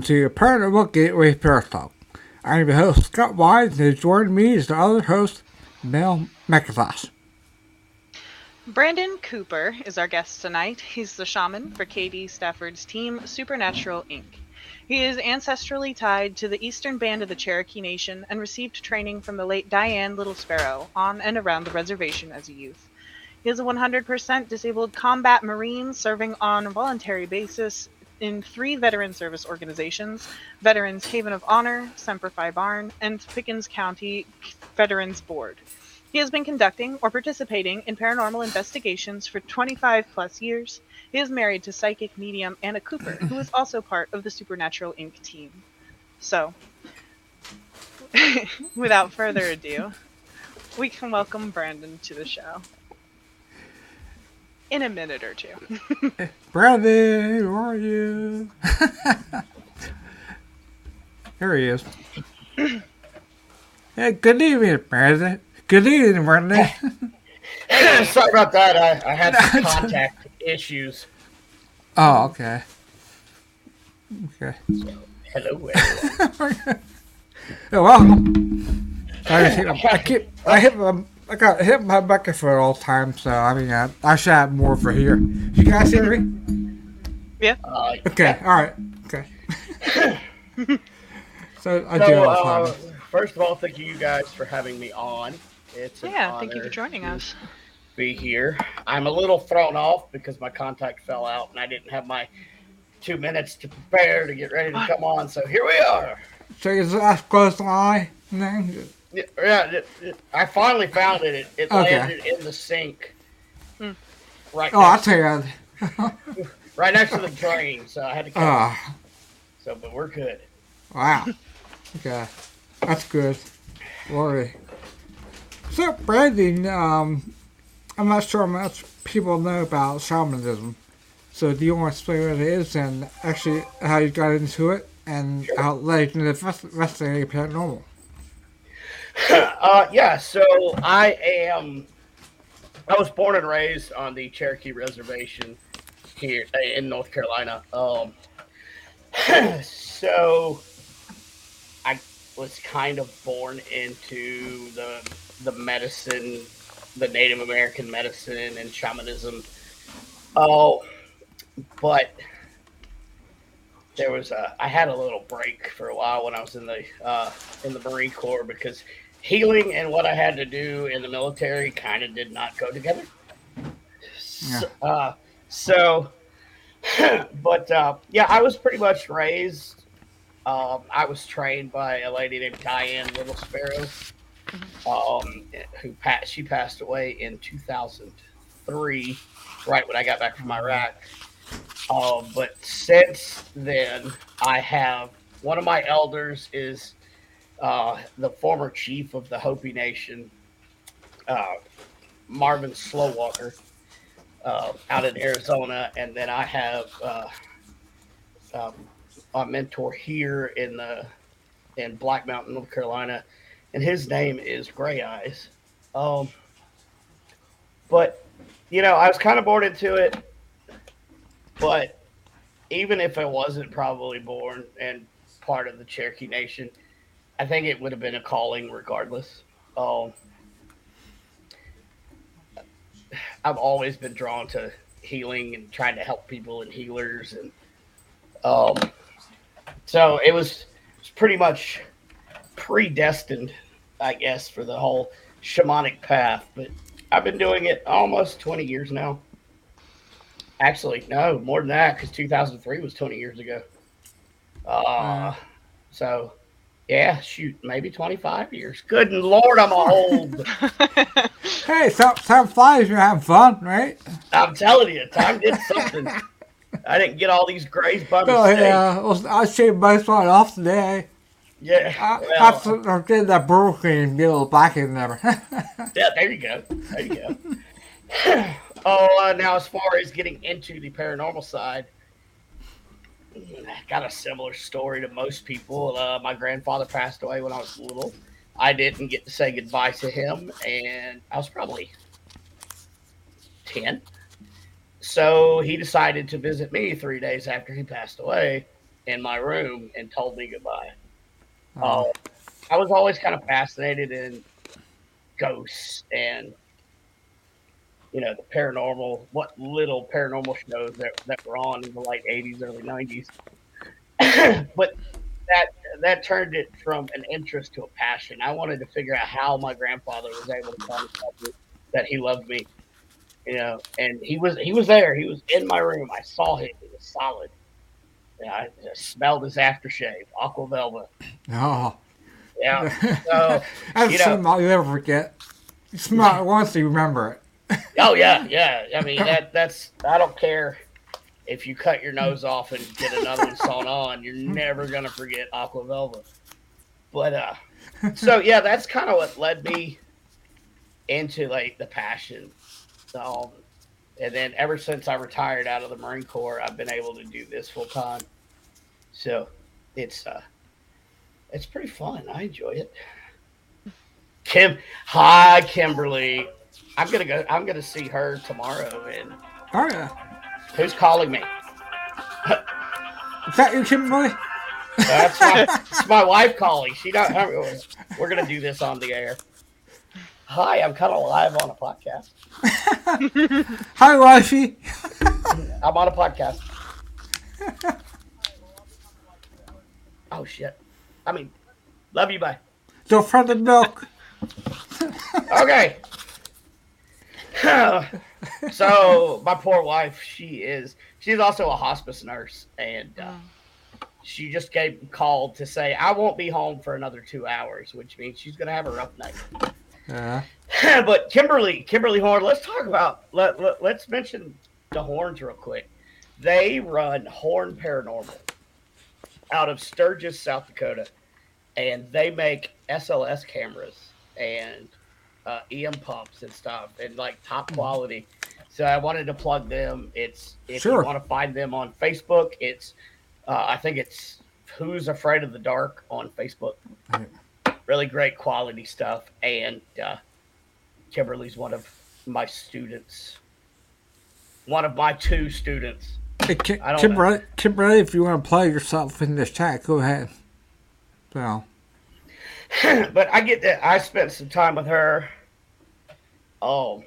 welcome to Paranormal Gateway Periscope. I'm your host, Scott Wise, and joining me is the other host, Mel McIntosh. Brandon Cooper is our guest tonight. He's the shaman for KD Stafford's team, Supernatural Inc. He is ancestrally tied to the eastern band of the Cherokee Nation and received training from the late Diane Little Sparrow on and around the reservation as a youth. He is a 100% disabled combat marine serving on a voluntary basis in three veteran service organizations Veterans Haven of Honor, Semper Fi Barn, and Pickens County Veterans Board. He has been conducting or participating in paranormal investigations for 25 plus years. He is married to psychic medium Anna Cooper, who is also part of the Supernatural Inc. team. So, without further ado, we can welcome Brandon to the show in a minute or two. Brandon, where are you? Here he is. hey, good evening, Brandon. Good evening, Brandon. Sorry about that. I, I had some contact issues. Oh, okay. Okay. Hello, everyone. You're welcome. I, just hit, I keep, I hit my, I got hit my bucket for all time, so I mean, I, I should have more for here. You guys hear me? Yeah. Uh, Okay, all right, okay. so I do so, all the uh, first of all, thank you guys for having me on. It's an Yeah, thank you for joining us. Be here. I'm a little thrown off because my contact fell out and I didn't have my two minutes to prepare to get ready to come on. So here we are. So is that close to eye? Then? Yeah, yeah, it- it- I finally found it. It, it Okay. landed in the sink. Hmm. Right, Oh, I'll tell you. right next to the drain, so I had to. Come. Ah, So, but we're good. wow. Okay, that's good. Worry. So, Brandon, um, I'm not sure much people know about shamanism. So, do you want to explain what it is and actually how you got into it and how it led into the investigating paranormal? Uh, yeah, so I am. I was born and raised on the Cherokee Reservation here in North Carolina. Um, so I was kind of born into the the medicine, the Native American medicine and shamanism. Oh, but there was a I had a little break for a while when I was in the uh, in the Marine Corps because healing and what I had to do in the military kind of did not go together. So, uh, so but uh, yeah, I was pretty much raised. Um, I was trained by a lady named Diane Little Sparrow, um, who passed. She passed away in 2003, right when I got back from Iraq. Um, but since then, I have one of my elders is uh, the former chief of the Hopi Nation, uh, Marvin Slowwalker, uh, out in Arizona, and then I have uh, um, a mentor here in the in Black Mountain, North Carolina, and his name is Gray Eyes. Um, but you know, I was kind of born into it, but even if I wasn't probably born and part of the Cherokee Nation, I think it would have been a calling regardless. Um, I've always been drawn to healing and trying to help people and healers, and um, so it was, it was pretty much predestined, I guess, for the whole shamanic path. But I've been doing it almost 20 years now. Actually, no, more than that, because 2003 was 20 years ago. Uh, Wow. so yeah, shoot, maybe 25 years. Good lord, I'm old. Hey, time, time flies. You're having fun, right? I'm telling you, time did something. I didn't get all these grays by Oh, mistake. yeah. Well, I shaved most of mine off today. Yeah. I, well, that's I'm getting that Brooklyn and get a little black in there. yeah, there you go. There you go. oh, uh, now as far as getting into the paranormal side, I got a similar story to most people. Uh, my grandfather passed away when I was little. I didn't get to say goodbye to him, and I was probably 10. So he decided to visit me three days after he passed away. in my room and told me goodbye. Oh, Uh, I was always kind of fascinated in ghosts and you know the paranormal, what little paranormal shows that, that were on in the late '80s, early '90s. but that that turned it from an interest to a passion. I wanted to figure out how my grandfather was able to tell me that he loved me, you know. And he was he was there. He was in my room. I saw him. He was solid. Yeah, I just smelled his aftershave, Aqua Velva. oh. Yeah. So, That's you know- something I'll never forget. You smell it once, you remember it. Oh yeah, yeah. I mean that that's I don't care if you cut your nose off and get another one sewn on, you're never gonna forget Aqua Velva. But uh so yeah, that's kind of what led me into like the passion. Um, and then ever since I retired out of the Marine Corps, I've been able to do this full time. So it's uh it's pretty fun. I enjoy it. Kim, hi Kimberly. I'm gonna go. I'm gonna see her tomorrow. And Oh, yeah. who's calling me? Is that you, Kimberly? That's my, it's my wife calling. She don't. We're gonna do this on the air. Hi, I'm kind of live on a podcast. Hi, wifey. I'm on a podcast. Oh shit. I mean, love you. Bye. Don't fret the milk. Okay. so my poor wife, she is. She's also a hospice nurse, and uh, she just gave called to say I won't be home for another two hours, which means she's gonna have a rough night. Yeah. but Kimberly, Kimberly Horn, let's talk about let, let let's mention the Horns real quick. They run Horn Paranormal out of Sturgis, South Dakota, and they make SLS cameras and uh, EM pumps and stuff, and like top quality. So I wanted to plug them. It's if Sure. you want to find them on Facebook, it's uh, I think it's Who's Afraid of the Dark on Facebook. Right. Really great quality stuff, and uh, Kimberly's one of my students. One of my two students. Hey, Ki- I don't Kimberly, Kimberly, if you want to play yourself in this chat, go ahead. So, but I get that I spent some time with her. Oh,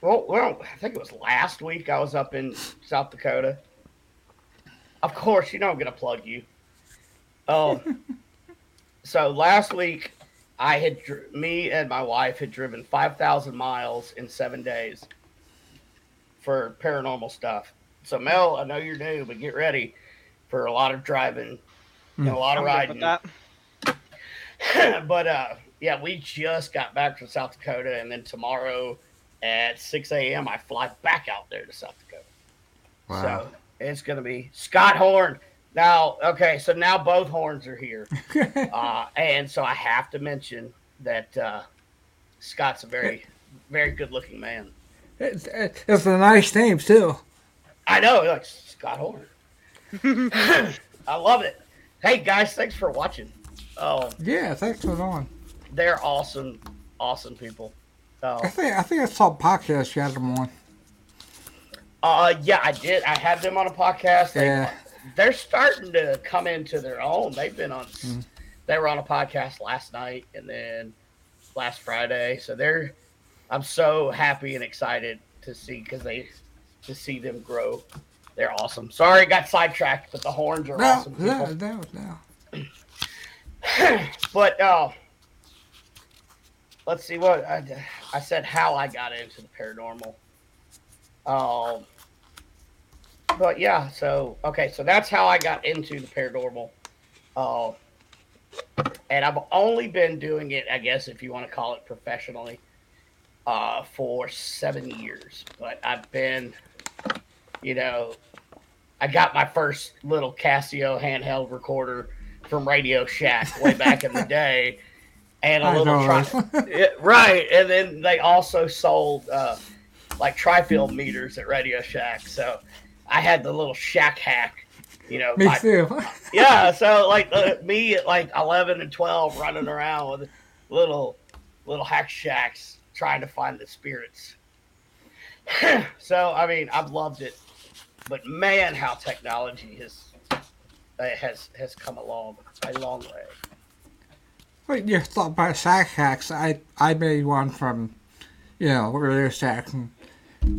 well, well, I think it was last week. I was up in South Dakota. Of course, you know I'm gonna plug you. Oh, so last week I had me and my wife had driven five thousand miles in seven days for paranormal stuff. So Mel, I know you're new, but get ready for a lot of driving and a hmm. lot of I'm good with riding. but uh yeah we just got back from south dakota and then tomorrow at 6 a.m i fly back out there to south dakota. Wow. so it's gonna be scott horn. Now okay so now both horns are here. Uh and so i have to mention that uh scott's a very very good looking man. It's, it's a nice name, too. i know like scott horn. I love it. Hey guys thanks for watching oh Yeah, thanks for on. they're awesome awesome people I think I think I saw a podcast you had them on. Uh, yeah, I did. I had them on a podcast. They, Yeah. They're starting to come into their own. They've been on. Mhm. They were on a podcast last night and then last Friday. So they're. I'm so happy and excited to see because they to see them grow. They're awesome. Sorry, I got sidetracked, but the horns are No, awesome. no, no, no. but uh, let's see what I, I said. How I got into the paranormal. Um, but yeah, so okay, so that's how I got into the paranormal. Uh, and I've only been doing it, I guess, if you want to call it professionally, uh, for seven years. But I've been, you know, I got my first little Casio handheld recorder from Radio Shack way back in the day, and a I little tri- right? Yeah, right. And then they also sold uh, like tri-field meters at Radio Shack. So I had the little Shack hack, you know. Me too. yeah. So like uh, me at like eleven and twelve running around with little little hack shacks trying to find the spirits. so I mean, I've loved it, but man, how technology has has has come a long a long way. Wait, you thought about sack hacks? I I made one from, you know, Radio. And,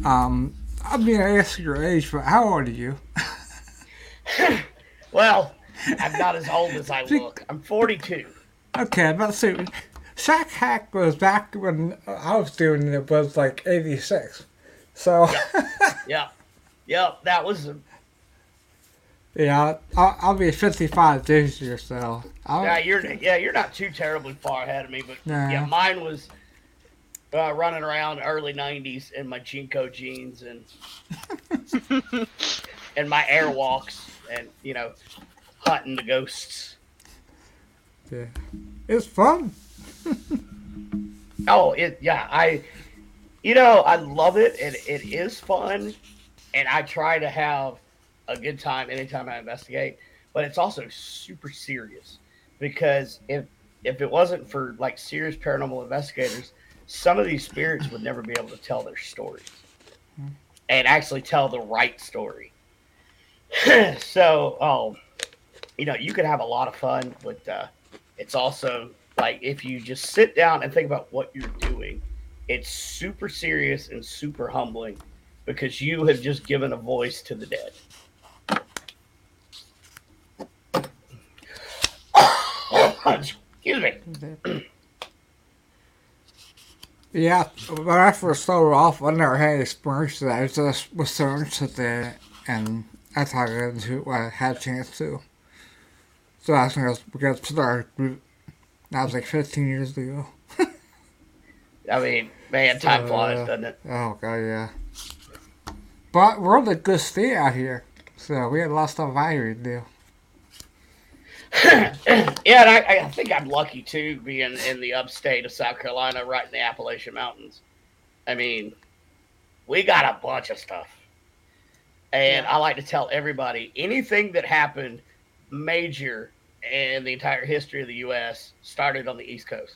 um, I mean, I ask your age, but how old are you? Well, I'm not as old as I look. I'm 42. Okay, but see, Shack Hack was back when I was doing it was like '86. So Yep, yeah, That was yeah, I'll, I'll be 55 this year. So I'll, yeah. You're yeah. You're not too terribly far ahead of me, but Nah. yeah, mine was uh, running around early 90s in my JNCO jeans and and my airwalks and you know hunting the ghosts. yeah, it's fun. Oh, it yeah, I you know, I love it and it is fun and I try to have a good time anytime I investigate, but it's also super serious because if if it wasn't for like serious paranormal investigators, some of these spirits would never be able to tell their stories and actually tell the right story. so, um, you know, you could have a lot of fun, but uh, it's also like if you just sit down and think about what you're doing, it's super serious and super humbling because you have just given a voice to the dead. Excuse me. Yeah, when I first started off, I never had experience that. I just was so interested in it, and that's I got into it when I had a chance to. So I think I was because to our group. That was like 15 years ago. I mean, man, time Uh, flies, doesn't it? Oh god, yeah. But we're in a good state out here, so we had a lot of stuff here to do. Yeah, and I, I think I'm lucky too, being in the upstate of South Carolina, right in the Appalachian Mountains. I mean, we got a bunch of stuff. And Yeah. I like to tell everybody anything that happened major in the entire history of the U.S. started on the East Coast.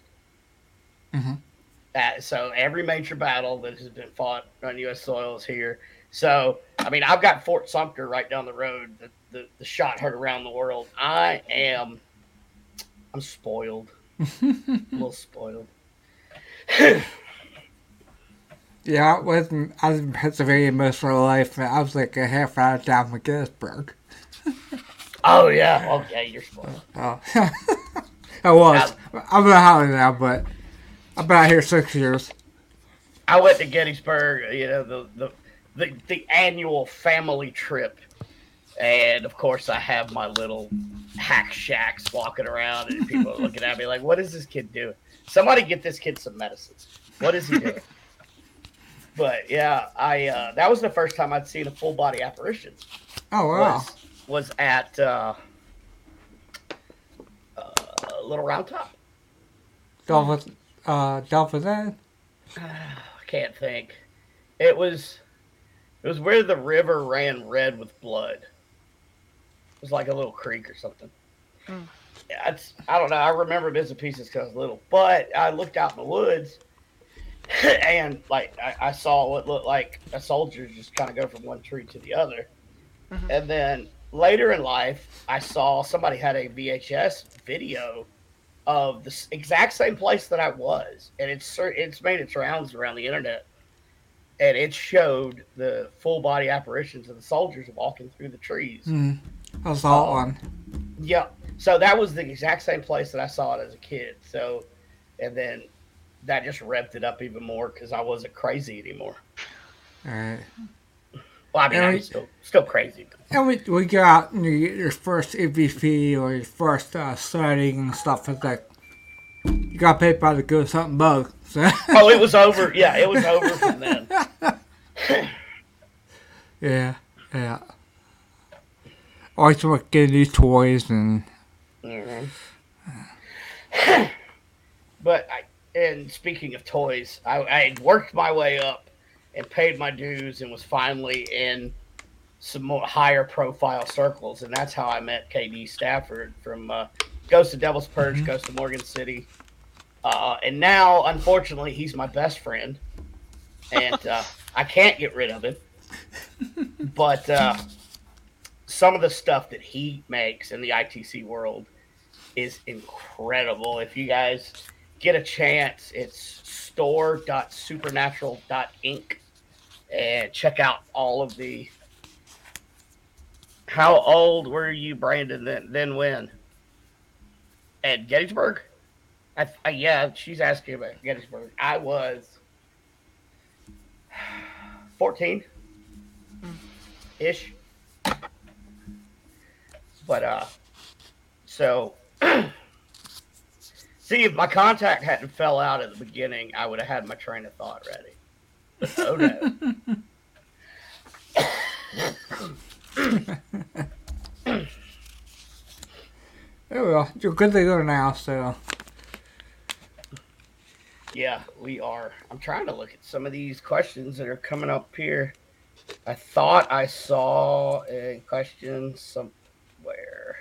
Mhm. Uh, so every major battle that has been fought on U.S. soil is here. So, I mean, I've got Fort Sumter right down the road. The, the, the shot heard around the world. I am, I'm spoiled. a little spoiled. Yeah, I was in, I was in Pennsylvania most of my life, I was like a half hour down from Gettysburg. Oh yeah, oh, okay, you're spoiled. Oh, I was. I'm not howling now, but I've been out here six years. I went to Gettysburg. You know the the the, the annual family trip, and of course I have my little hack shacks walking around, and people are looking at me like, "What is this kid doing? Somebody get this kid some medicine. What is he doing?" but yeah, I uh, that was the first time I'd seen a full body apparition. Oh wow! Was was at uh, uh, Little Round Top. Dolphin, uh, Devil's Den. I can't think. It was it was where the river ran red with blood. It was like a little creek or something. Hmm. Yeah, it's I don't know. I remember bits and pieces because I was little, but I looked out in the woods and like I, I saw what looked like a soldier just kind of go from one tree to the other, Mhm. and then later in life, I saw somebody had a VHS video of the exact same place that I was, and it's it's made its rounds around the internet, and it showed the full body apparitions of the soldiers walking through the trees. Mm, I saw Oh. one. Yep. So that was the exact same place that I saw it as a kid. So, and then that just revved it up even more because I wasn't crazy anymore. All right. Well, I mean, Yeah, I'm we- still still crazy. And we, we go out and you get your first EVP or your first uh, sighting and stuff. It's like, you got paid by the good something bug. So, Oh, it was over. Yeah, it was over from then. yeah, yeah. I want to get new toys and, but I, and speaking of toys, I, I had worked my way up and paid my dues and was finally in some more higher profile circles, and that's how I met KD Stafford from uh, Ghost of Devil's Purge, Mhm. Ghost of Morgan City, uh, and now unfortunately he's my best friend, and uh, I can't get rid of him. But uh, some of the stuff that he makes in the ITC world is incredible. If you guys get a chance, it's store.supernatural.inc and check out all of the. How old were you, Brandon? Then, then when? At Gettysburg? I, I, yeah, she's asking about Gettysburg. I was 14 ish. But, uh, so, see, if my contact hadn't fell out at the beginning, I would have had my train of thought ready. Oh, no. there we well, you're good to go now, so. Yeah, we are. I'm trying to look at some of these questions that are coming up here. I thought I saw a question somewhere.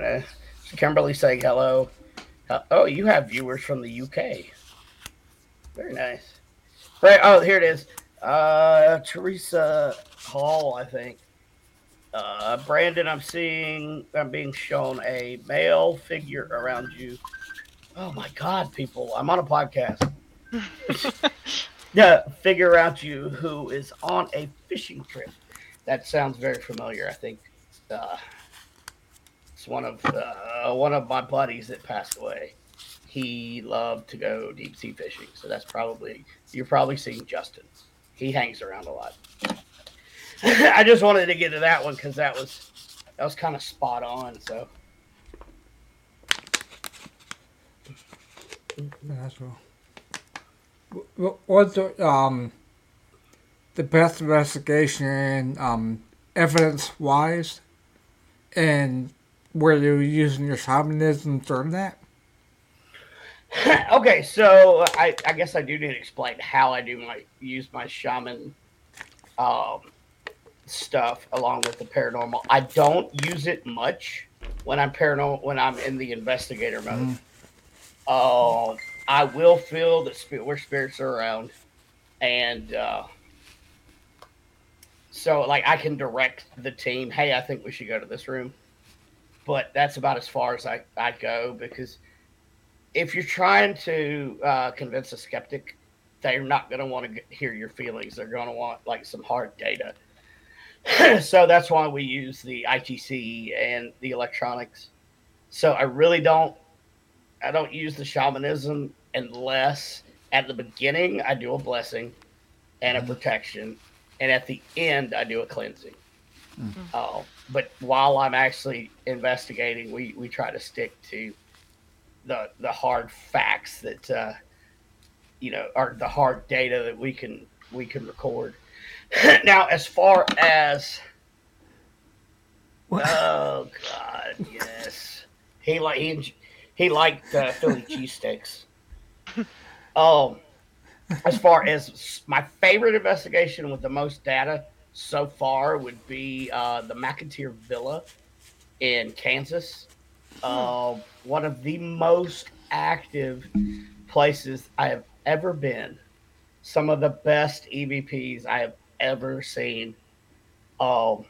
Uh, Kimberly saying hello. Oh, you have viewers from the UK. Very nice. Right. Oh, here it is. Uh, Teresa Hall, I think. Uh, Brandon, I'm seeing, I'm being shown a male figure around you. Oh my God, people! I'm on a podcast. yeah, figure out you who is on a fishing trip. That sounds very familiar. I think uh, it's one of uh, one of my buddies that passed away. He loved to go deep sea fishing, so that's probably you're probably seeing Justin. He hangs around a lot. I just wanted to get to that one because that was that was kind of spot on. So. What's the um the best investigation um evidence wise, and where you're using your shamanism during that? okay, so I, I guess I do need to explain how I do my use my shaman um, stuff along with the paranormal. I don't use it much when I'm paranormal when I'm in the investigator mode. Mm. Uh, I will feel that spirit, where spirits are around, and uh, so like I can direct the team. Hey, I think we should go to this room, but that's about as far as I I go because if you're trying to uh, convince a skeptic, they're not going to want to hear your feelings. They're going to want like some hard data. so that's why we use the ITC and the electronics. So I really don't I don't use the shamanism unless at the beginning I do a blessing and a mm-hmm. protection, and at the end I do a cleansing. Mm-hmm. Uh, but while I'm actually investigating, we, we try to stick to the the hard facts that uh, you know are the hard data that we can we can record. now, as far as what? oh god, yes, he like he he liked uh, Philly cheesesteaks. Um, as far as my favorite investigation with the most data so far would be uh, the McInteer Villa in Kansas. Uh, one of the most active places I have ever been. Some of the best EVPs I have ever seen. Um,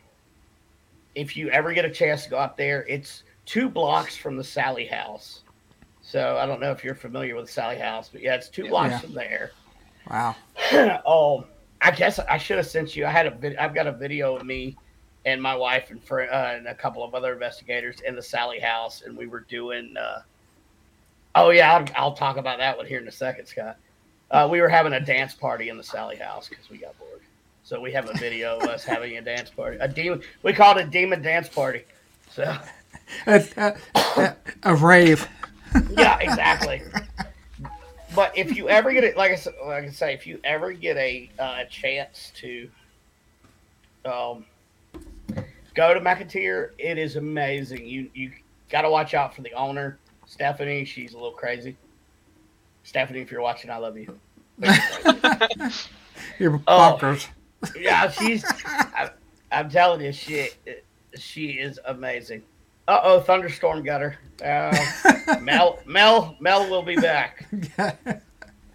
if you ever get a chance to go out there, it's two blocks from the Sallie House. So I don't know if you're familiar with Sallie House, but yeah, it's two blocks yeah. from there. Wow. um, I guess I should have sent you. I had a vid- I've got a video of me and my wife and for uh, and a couple of other investigators in the Sallie House, and we were doing. Uh, oh yeah, I'll, I'll, talk about that one here in a second, Scott. Uh, we were having a dance party in the Sallie House because we got bored. So we have a video of us having a dance party. A demon. We called it a demon dance party. So a, a, a rave. yeah, exactly. But if you ever get it, like I said, like I say, if you ever get a uh, chance to um, go to McInteer, it is amazing. You you got to watch out for the owner, Stephanie. She's a little crazy. Stephanie, if you're watching, I love you. you're oh, bonkers. Yeah, she's. I, I'm telling you, she she is amazing. Uh oh, thunderstorm got her. Uh, Mel, Mel, Mel will be back.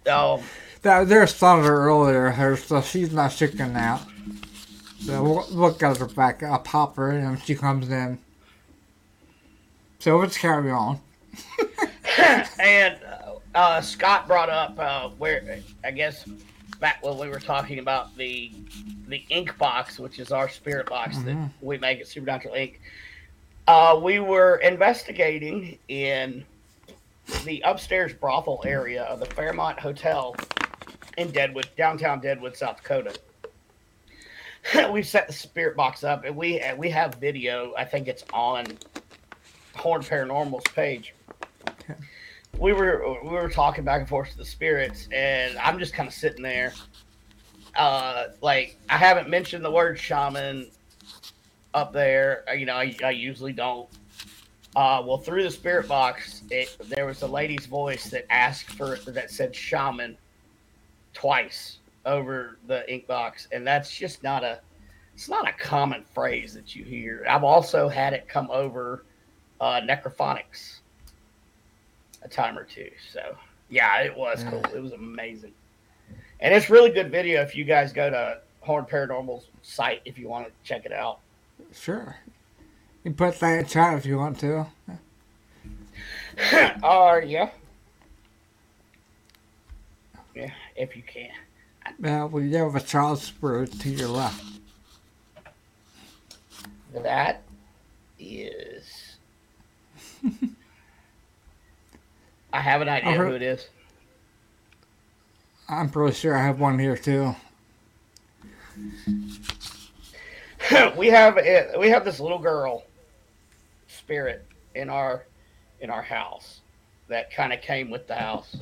Oh, that, there's thunder earlier, her, so she's not chicken out. So we'll look at her back, uh, pop her, and she comes in. So let's carry on. and uh, Scott brought up uh, where I guess back when we were talking about the the ink box, which is our spirit box Mhm. that we make at Supernatural Ink. Uh, we were investigating in the upstairs brothel area of the Fairmont Hotel in Deadwood, downtown Deadwood, South Dakota. we set the spirit box up, and we and we have video. I think it's on Horn Paranormal's page. We were we were talking back and forth to the spirits, and I'm just kind of sitting there. Uh, like I haven't mentioned the word shaman up there. uh, You know, I, I usually don't. Uh, well, through the spirit box, it, there was a lady's voice that asked for that said shaman twice over the ink box, and that's just not a it's not a common phrase that you hear. I've also had it come over uh, necrophonics a time or two. So yeah, it was cool. It was amazing, and it's really good video. If you guys go to Horn Paranormal's site, if you want to check it out. Sure. You put that in chat if you want to. uh, yeah, yeah, if you can. Now we have a Charles spirit to your left. That is. I have an idea heard- who it is. I'm pretty sure I have one here too. we have a, we have this little girl spirit in our in our house that kind of came with the house.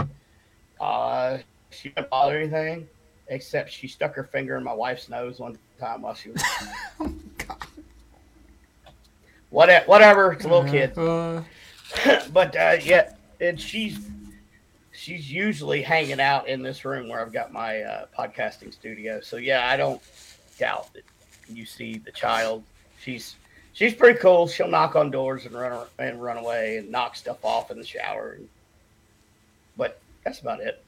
Uh, she didn't bother anything except she stuck her finger in my wife's nose one time while she was. Whatever, whatever. It's a little kid. Uh, but uh, yeah, and she's she's usually hanging out in this room where I've got my uh, podcasting studio. So yeah, I don't doubt that you see the child. She's she's pretty cool. She'll knock on doors and run and run away and knock stuff off in the shower. But that's about it.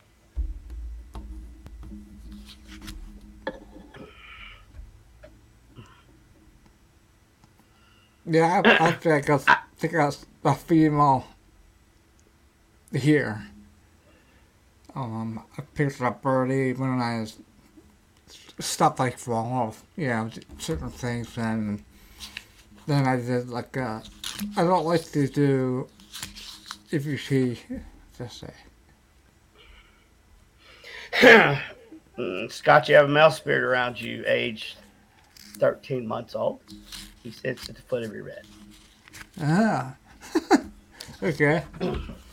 yeah, I, I think I, I think I a female here. Um, I picked up early when I was stuff like fall off, yeah, certain things, and then I did like uh, I don't like to do if you see, just say. Scott, you have a male spirit around you, age thirteen months old. He sits at the foot of your bed. Ah. okay.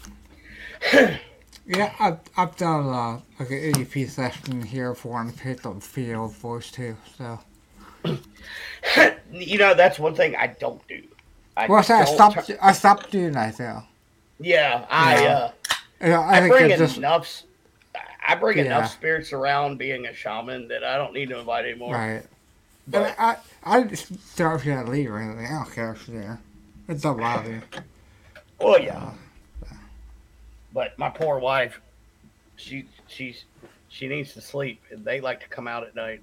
yeah, I've, I've done uh, like an ADP session here for and picked up field voice too. So you know, that's one thing I don't do. I well, I, I stopped. turn- I stopped doing that though. yeah, I Yeah. uh, You I, I, bring just enough. s- I bring Yeah. enough spirits around being a shaman that I don't need to invite anymore. right. But But I, I just don't feel to leave or anything. I don't care if she's there. It's don't bother me. well, yeah. But my poor wife, she she's she needs to sleep, and they like to come out at night.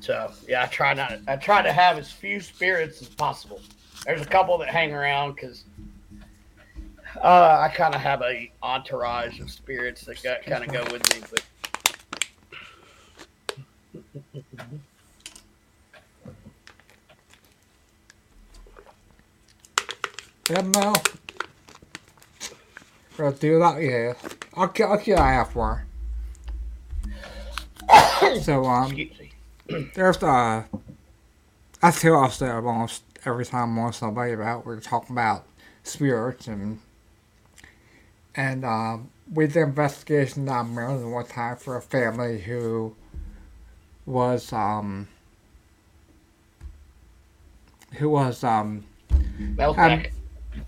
So yeah, I try not. I try to have as few spirits as possible. There's a couple that hang around because. Uh, I kind of have a entourage of spirits that kind of go with me, but Yeah, no. We'll do that, yeah. I'll get, I'll get eye out for her. so, um, there's uh I tell us that almost every time I want somebody about we're talking about spirits and and um we did an investigation down Maryland one time for a family who was um who was um Meltback.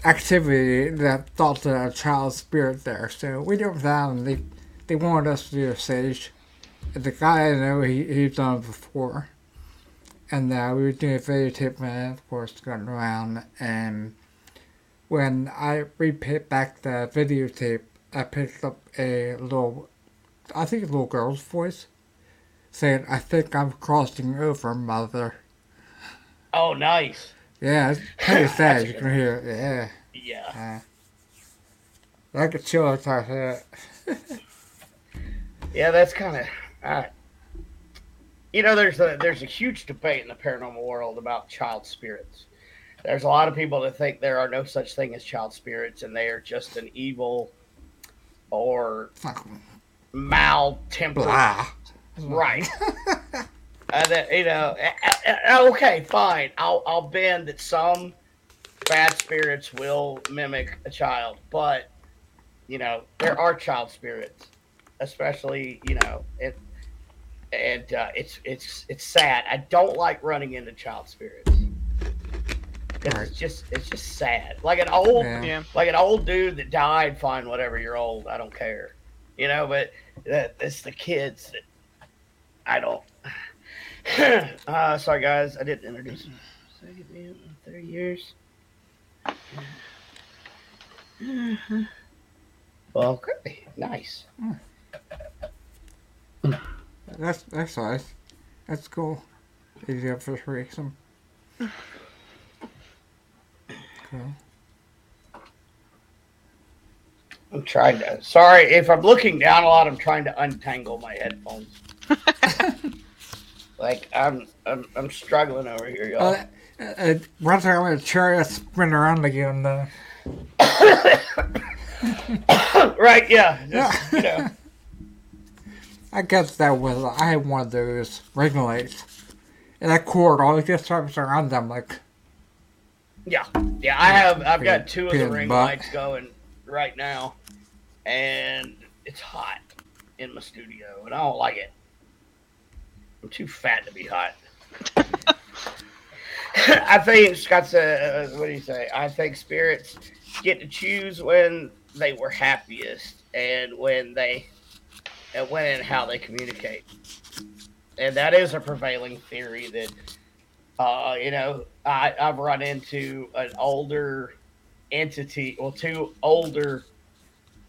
Activity that thought that a child's spirit there. So we did that and they they wanted us to do a. And the guy I know he he'd done it before. And uh, we were doing a videotape and of course going around and when I replayed back the videotape I picked up a little I think a little girl's voice. saying, I think I'm crossing over, mother. Oh, nice. Yeah, it's pretty sad. You can hear it. Yeah. Yeah. I could chill if I it. Yeah, that's kind of. Uh, you know, there's a there's a huge debate in the paranormal world about child spirits. There's a lot of people that think there are no such thing as child spirits, and they are just an evil or Fuck. mal-tempered Right. and that, you know, uh, uh, okay, fine. I'll I'll bend that some bad spirits will mimic a child, but you know, there are child spirits, especially you know it, and uh, it's it's it's sad. I don't like running into child spirits. 'Cause Right. It's just it's just sad. Like an old Yeah. Yeah. like an old dude that died, fine, whatever, you're old, I don't care. You know, but that it's the kids that I don't. uh, sorry, guys, I didn't introduce him. Second man, in 30 years. Well, okay, nice. That's that's nice. That's cool. Easy up for some. Cool. I'm trying to. Sorry if I'm looking down a lot. I'm trying to untangle my headphones. like I'm, I'm, I'm struggling over here, y'all. Uh, uh, time I'm a chariot spin around again. Uh, right? Yeah. yeah. You know. I guess that was I had one of those ring lights, and that cord always just wraps around them like. Yeah, yeah. I have. I've got two of the ring butt. lights going right now, and it's hot in my studio, and I don't like it. I'm too fat to be hot. I think Scott's. Uh, what do you say? I think spirits get to choose when they were happiest and when they and when and how they communicate. And that is a prevailing theory that uh, you know, I, I've run into an older entity, well, two older,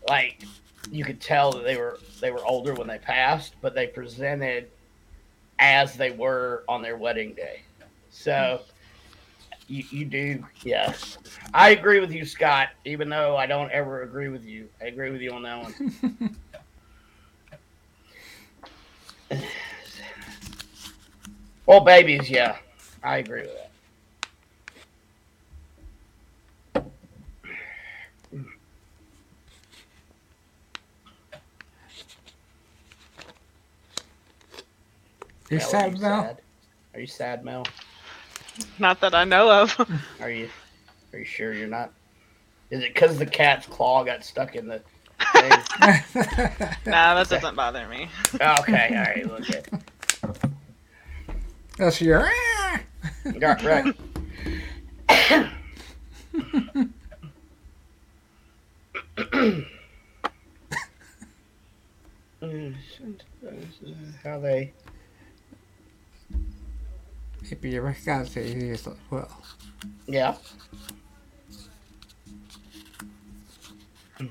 like you could tell that they were they were older when they passed, but they presented as they were on their wedding day. So you, you do, yes. I agree with you, Scott. Even though I don't ever agree with you, I agree with you on that one. well, babies, yeah, I agree with that. Mel, are sad you now? sad? Are you sad, Mel? Not that I know of. Are you? Are you sure you're not? Is it because the cat's claw got stuck in the thing? nah, that doesn't bother me. Oh, okay, all right, look at That's your. Got right. How they? Maybe you recognize it as well. Yeah.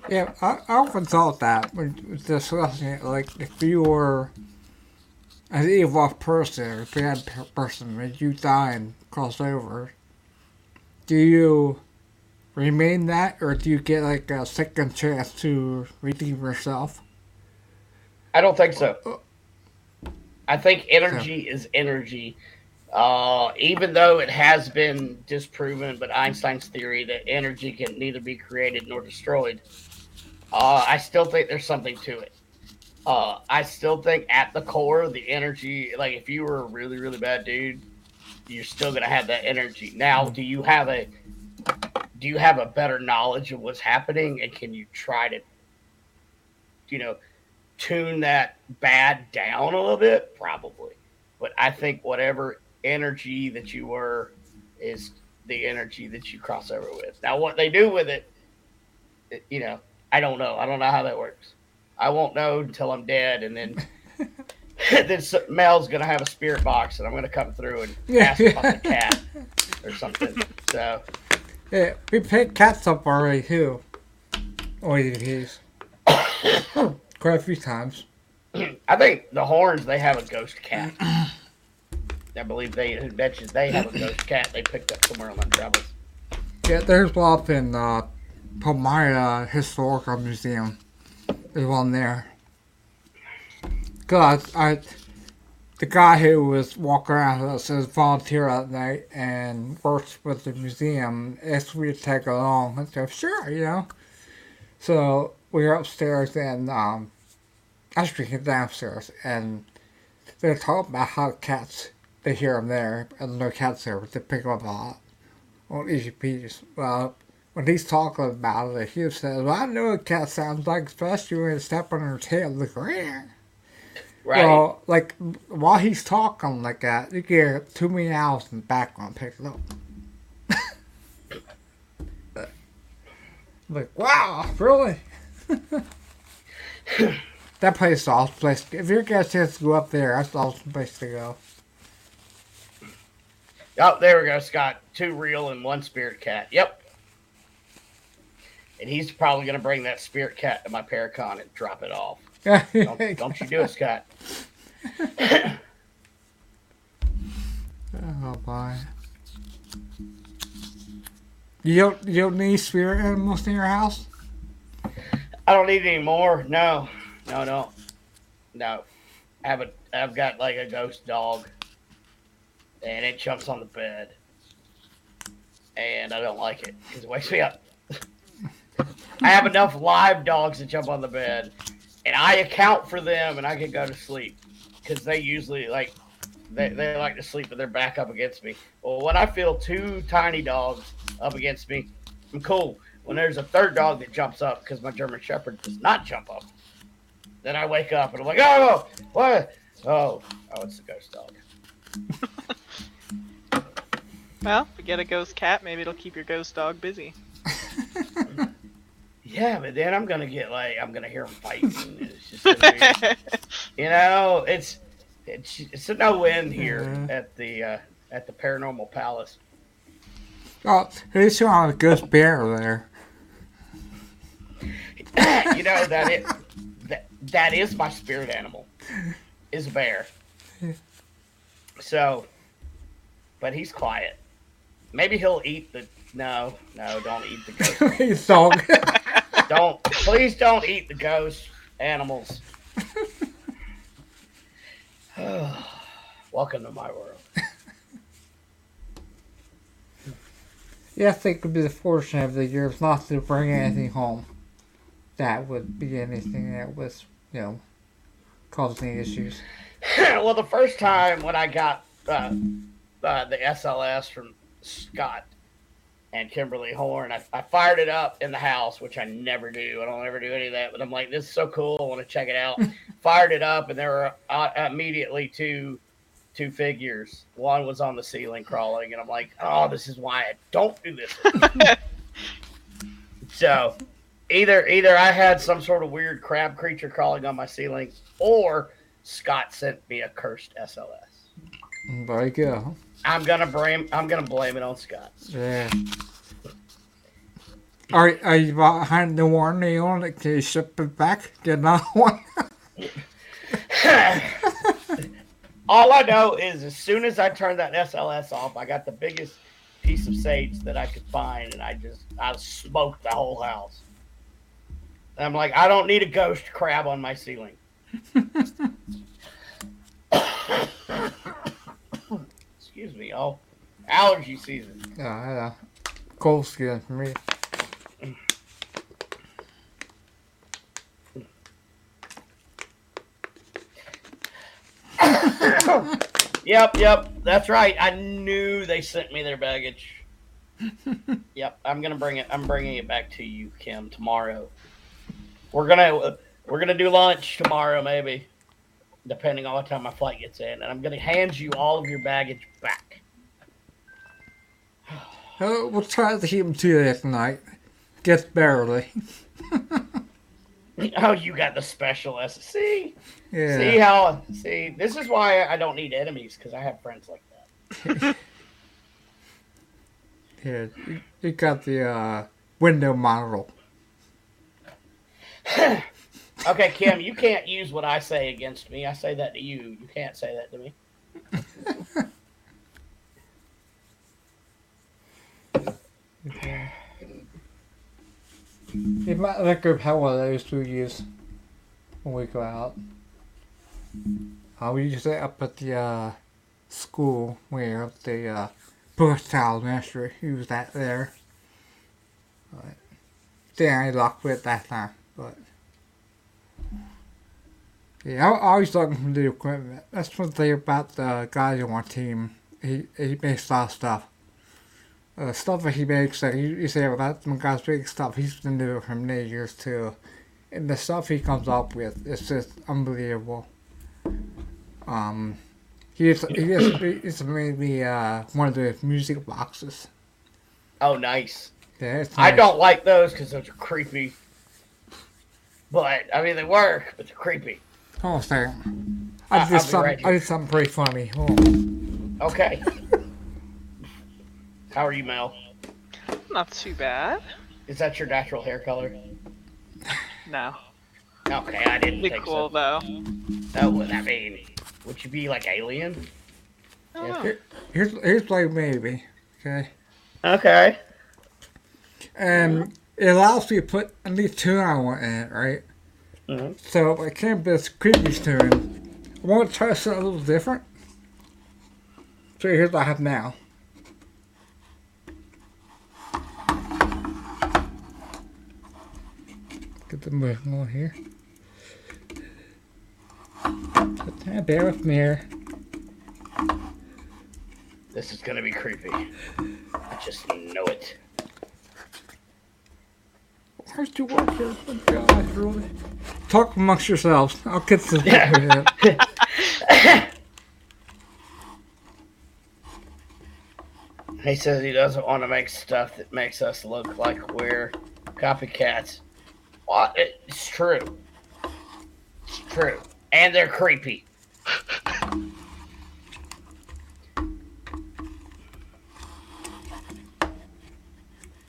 Yeah, I, I often thought that when discussing it, like if you were an evil person or a bad person, when you die and cross over, do you remain that or do you get like a second chance to redeem yourself? I don't think so. Uh, I think energy is energy. Uh, even though it has been disproven, but Einstein's theory that energy can neither be created nor destroyed, uh, I still think there's something to it. Uh, I still think at the core, the energy, like if you were a really, really bad dude, you're still gonna have that energy. Now, do you have a do you have a better knowledge of what's happening, and can you try to, you know, tune that bad down a little bit? Probably. But I think whatever energy that you were is the energy that you cross over with. Now, what they do with it, it- you know, I don't know. I don't know how that works. I won't know until I'm dead, and then then Mel's gonna have a spirit box, and I'm gonna come through and ask about the cat or something. So Yeah, we picked cats up already too. Or EVPs. Quite a few times. I think the horns they have a ghost cat. I believe they mentioned they have a ghost cat they picked up somewhere on the travels. Yeah, there's one in uh, Palmyra Historical Museum. There's one there. Cause I, the guy who was walking around with us as volunteer at night and works with the museum asked me to take along. I said, sure, you know. So we were upstairs and um, speaking downstairs and they were talking about how cats, they hear him there and no cats there, but they pick them up a lot on EVPs. Well, when he's talking about it, he says, well, I know what a cat sounds like, especially when it's step on her tail the ground. Right. Well, like, while he's talking like that, you hear two meows in the background pick it up. like, wow, really? that place is awesome place. If you a chance to go up there, that's an awesome place to go. Oh, there we go, Scott. Two real and one spirit cat. Yep. And he's probably going to bring that spirit cat to my Paracon and drop it off. Don't, don't you do it, Scott. Oh boy. You don't you don't need spirit animals in your house? I don't need any more. No, no, no, no. I have a, I've got like a ghost dog, and it jumps on the bed, and I don't like it because it wakes me up. I have enough live dogs that jump on the bed, and I account for them, and I can go to sleep because they usually like they, they like to sleep with their back up against me. Well, when I feel two tiny dogs up against me, I'm cool. When there's a third dog that jumps up because my German Shepherd does not jump up, then I wake up and I'm like, oh, what? Oh, oh, it's a ghost dog. Well, if you get a ghost cat, maybe it'll keep your ghost dog busy. Yeah, but then I'm gonna get like I'm gonna hear them fighting. It's just gonna be, you know, it's it's it's a no win here Mhm. at the uh, at the Paranormal Palace. Oh, at least you have a ghost bear there. you know that it that that is my spirit animal, is a bear. So, but he's quiet. Maybe he'll eat the. No, no, don't eat the ghost. He's dog. don't please don't eat the ghost animals. Welcome to my world. yeah, I think it would be the fortune of the year not to bring anything home. That would be anything that was, you know, causing issues. well, the first time when I got uh, uh, the SLS from Scott and Kimberly Horn, I, I fired it up in the house, which I never do. I don't ever do any of that, but I'm like, this is so cool. I want to check it out. fired it up, and there were uh, immediately two two figures. One was on the ceiling crawling, and I'm like, oh, this is why I don't do this. so either either I had some sort of weird crab creature crawling on my ceiling, or Scott sent me a cursed SLS. There you go. I'm gonna blame I'm gonna blame it on Scott. Yeah. Are, are you behind the warranty on it? Can you ship it back? Get another one? All I know is as soon as I turned that SLS off, I got the biggest piece of sage that I could find, and I just I smoked the whole house. And I'm like, I don't need a ghost crab on my ceiling. Excuse me, oh, allergy season. yeah, yeah. Cold skin for me. Yep, yep, that's right. I knew they sent me their baggage. yep, I'm gonna bring it. I'm bringing it back to you, Kim, tomorrow. We're gonna we're gonna do lunch tomorrow, maybe, depending on what time my flight gets in, and I'm gonna hand you all of your baggage back. Uh, we'll try to keep them to you tonight. Just barely. Oh, you got the special S. See, Yeah. see how? See, this is why I don't need enemies because I have friends like that. Yeah, you, you got the uh, window model. Okay, Kim, you can't use what I say against me. I say that to you. You can't say that to me. It might look up how one of those two years when we go out. Uh, we use it up at the uh, school where the uh, birth child ministry use that there. But I locked with that time, but yeah, I, I always looking for the equipment. That's one thing about the guys on our team. He he makes a lot of stuff uh, stuff that he makes, like you, you say about some guys big stuff, he's been doing it for many years too. And the stuff he comes up with is just unbelievable. Um, he he made me uh, one of the music boxes. Oh, nice. Yeah, it's I don't like those because those are creepy. But I mean, they work, but they're creepy. Hold on a second. I- I did be something. right I did something pretty funny. Hold on. Okay. How are you, Mel? Not too bad. Is that your natural hair color? No. Okay, I didn't Be think cool so. though. No, would I mean, would you be like alien? I. Here, here's here's like maybe. Okay. Okay. And it allows you to put any tune I want in it, right? So I can't this creepy tune, I want to try something a little different. So here's what I have now. Get the moving on here. Just bear with me here. This is gonna be creepy. I just know it. Work here? Oh, God? Talk amongst yourselves. I'll get to Yeah. He says he doesn't want to make stuff that makes us look like we're copycats. Well, it's true. It's true. And they're creepy.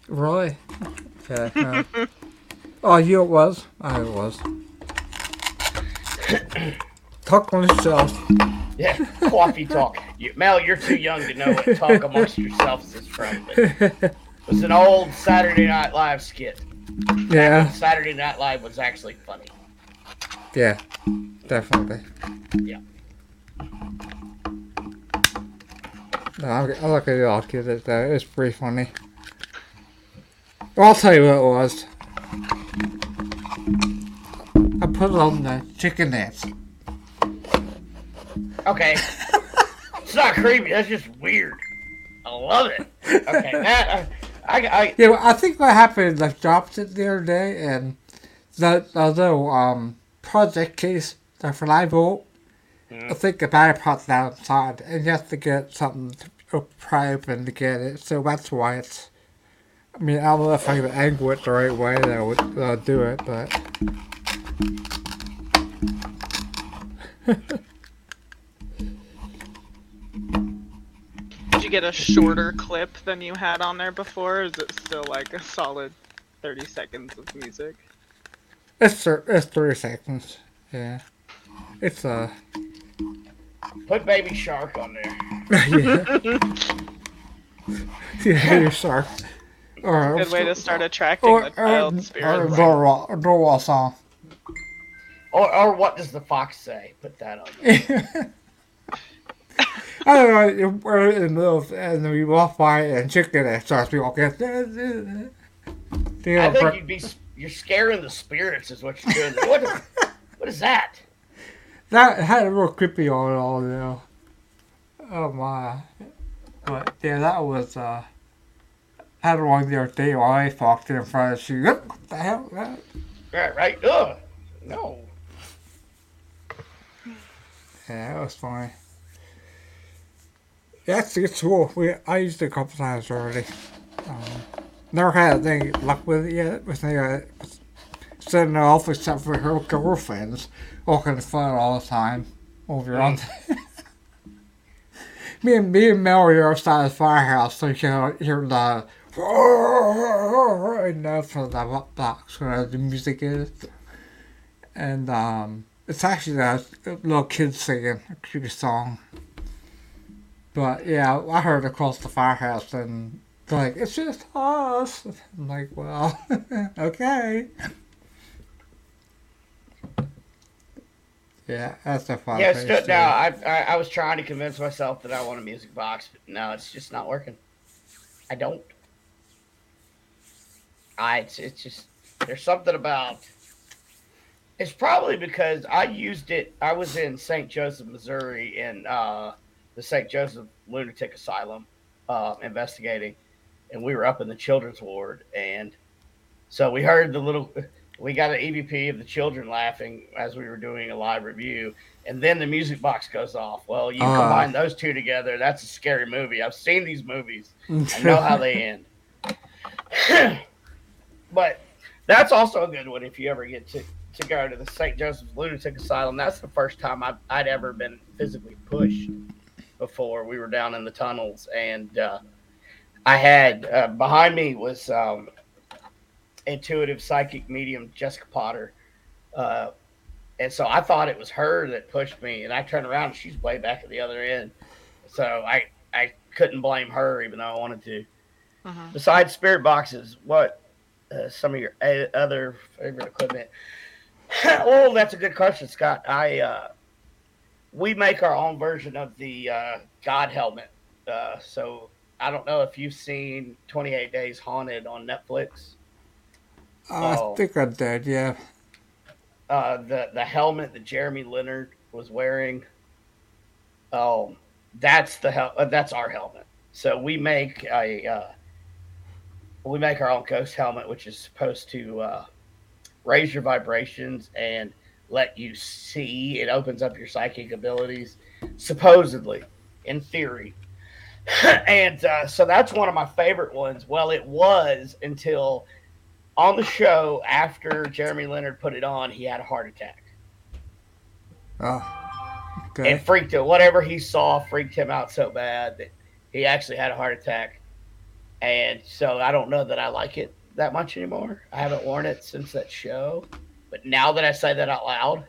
Really? Okay. no. oh, you it was? I it was. Talk on yourself. Yeah, coffee talk. You, Mel, you're too young to know what talk amongst yourselves is from. But it was an old Saturday Night Live skit. yeah, Saturday Night Live was actually funny. yeah, definitely. Yeah. No, I'm, I'm not gonna I'll get it though. It's pretty funny. I'll tell you what it was. I put it on the chicken dance. Okay. it's not creepy. That's just weird. I love it. Okay, that I, I, I Yeah, well, I think what happened, is I dropped it the other day, and the, the little um, project case, the for live volt, I think the battery pot's outside, and you have to get something to pry open to get it, so that's why it's. I mean, I don't know if I can angle it the right way that I would uh, do it, but. Did you get a shorter clip than you had on there before? Is it still like a solid 30 seconds of music? It's, thir- it's 30 seconds, yeah. It's, uh. put Baby Shark on there. yeah. yeah, you're sorry. Or, Good way to start attracting or, the or, child or spirits. a Norwal, song. Or, or what does the fox say? Put that on. I don't know, we're in the middle of, and we walk by and chicken and starts to walk in. I think but you'd be you're scaring the spirits is what you're doing. What is, what is that? that had a real creepy on it all, you know. Oh my. But yeah, that was, uh, had one the other day while I walked in front of she, what the hell? That? Right, right. Ugh. No. Yeah, that was funny. That's it's, it's cool. We, I used it a couple times already. Um, never had any luck with it yet. With the, uh, setting it off except for her girlfriends. Walking fun all the time. Over on. me and me and Mary are outside the firehouse, so you can hear the. And that's from the box where the music is. and um, it's actually a little kid singing a cute song. But yeah, I heard across the firehouse, and they're like, "It's just us." I'm like, "Well, okay." Yeah, that's a fun. Yeah, no, I, I I was trying to convince myself that I want a music box, but no, it's just not working. I don't. I it's, it's just there's something about. It's probably because I used it. I was in St. Joseph, Missouri, in uh, the St. Joseph Lunatic Asylum, uh, investigating, and we were up in the children's ward, and so we heard the little we got an EVP of the children laughing as we were doing a live review, and then the music box goes off. Well, you Ah. combine those two together, that's a scary movie. I've seen these movies. I know how they end. but that's also a good one if you ever get to, to go to the St. Joseph's Lunatic Asylum. That's the first time I've, I'd ever been physically pushed before. We were down in the tunnels, and uh, I had uh, behind me was um, intuitive psychic medium Jessica Potter. Uh, and so I thought it was her that pushed me, and I turned around and she's way back at the other end. So I I couldn't blame her, even though I wanted to. Mhm. Besides spirit boxes, what uh, some of your a- other favorite equipment? oh, that's a good question, Scott. I uh, we make our own version of the uh, God helmet. Uh, so I don't know if you've seen 28 Days Haunted on Netflix. I Oh. think I did. Yeah. uh, the the helmet that Jeremy Leonard was wearing. Oh, that's the hel- uh, that's our helmet. So we make a uh, we make our own ghost helmet, which is supposed to uh, raise your vibrations and let you see. It opens up your psychic abilities, supposedly, in theory. and uh, so that's one of my favorite ones. Well, it was until on the show after Jeremy Leonard put it on, he had a heart attack. Oh. Okay. It freaked him. Whatever he saw freaked him out so bad that he actually had a heart attack. And so I don't know that I like it that much anymore. I haven't worn it since that show. But now that I say that out loud,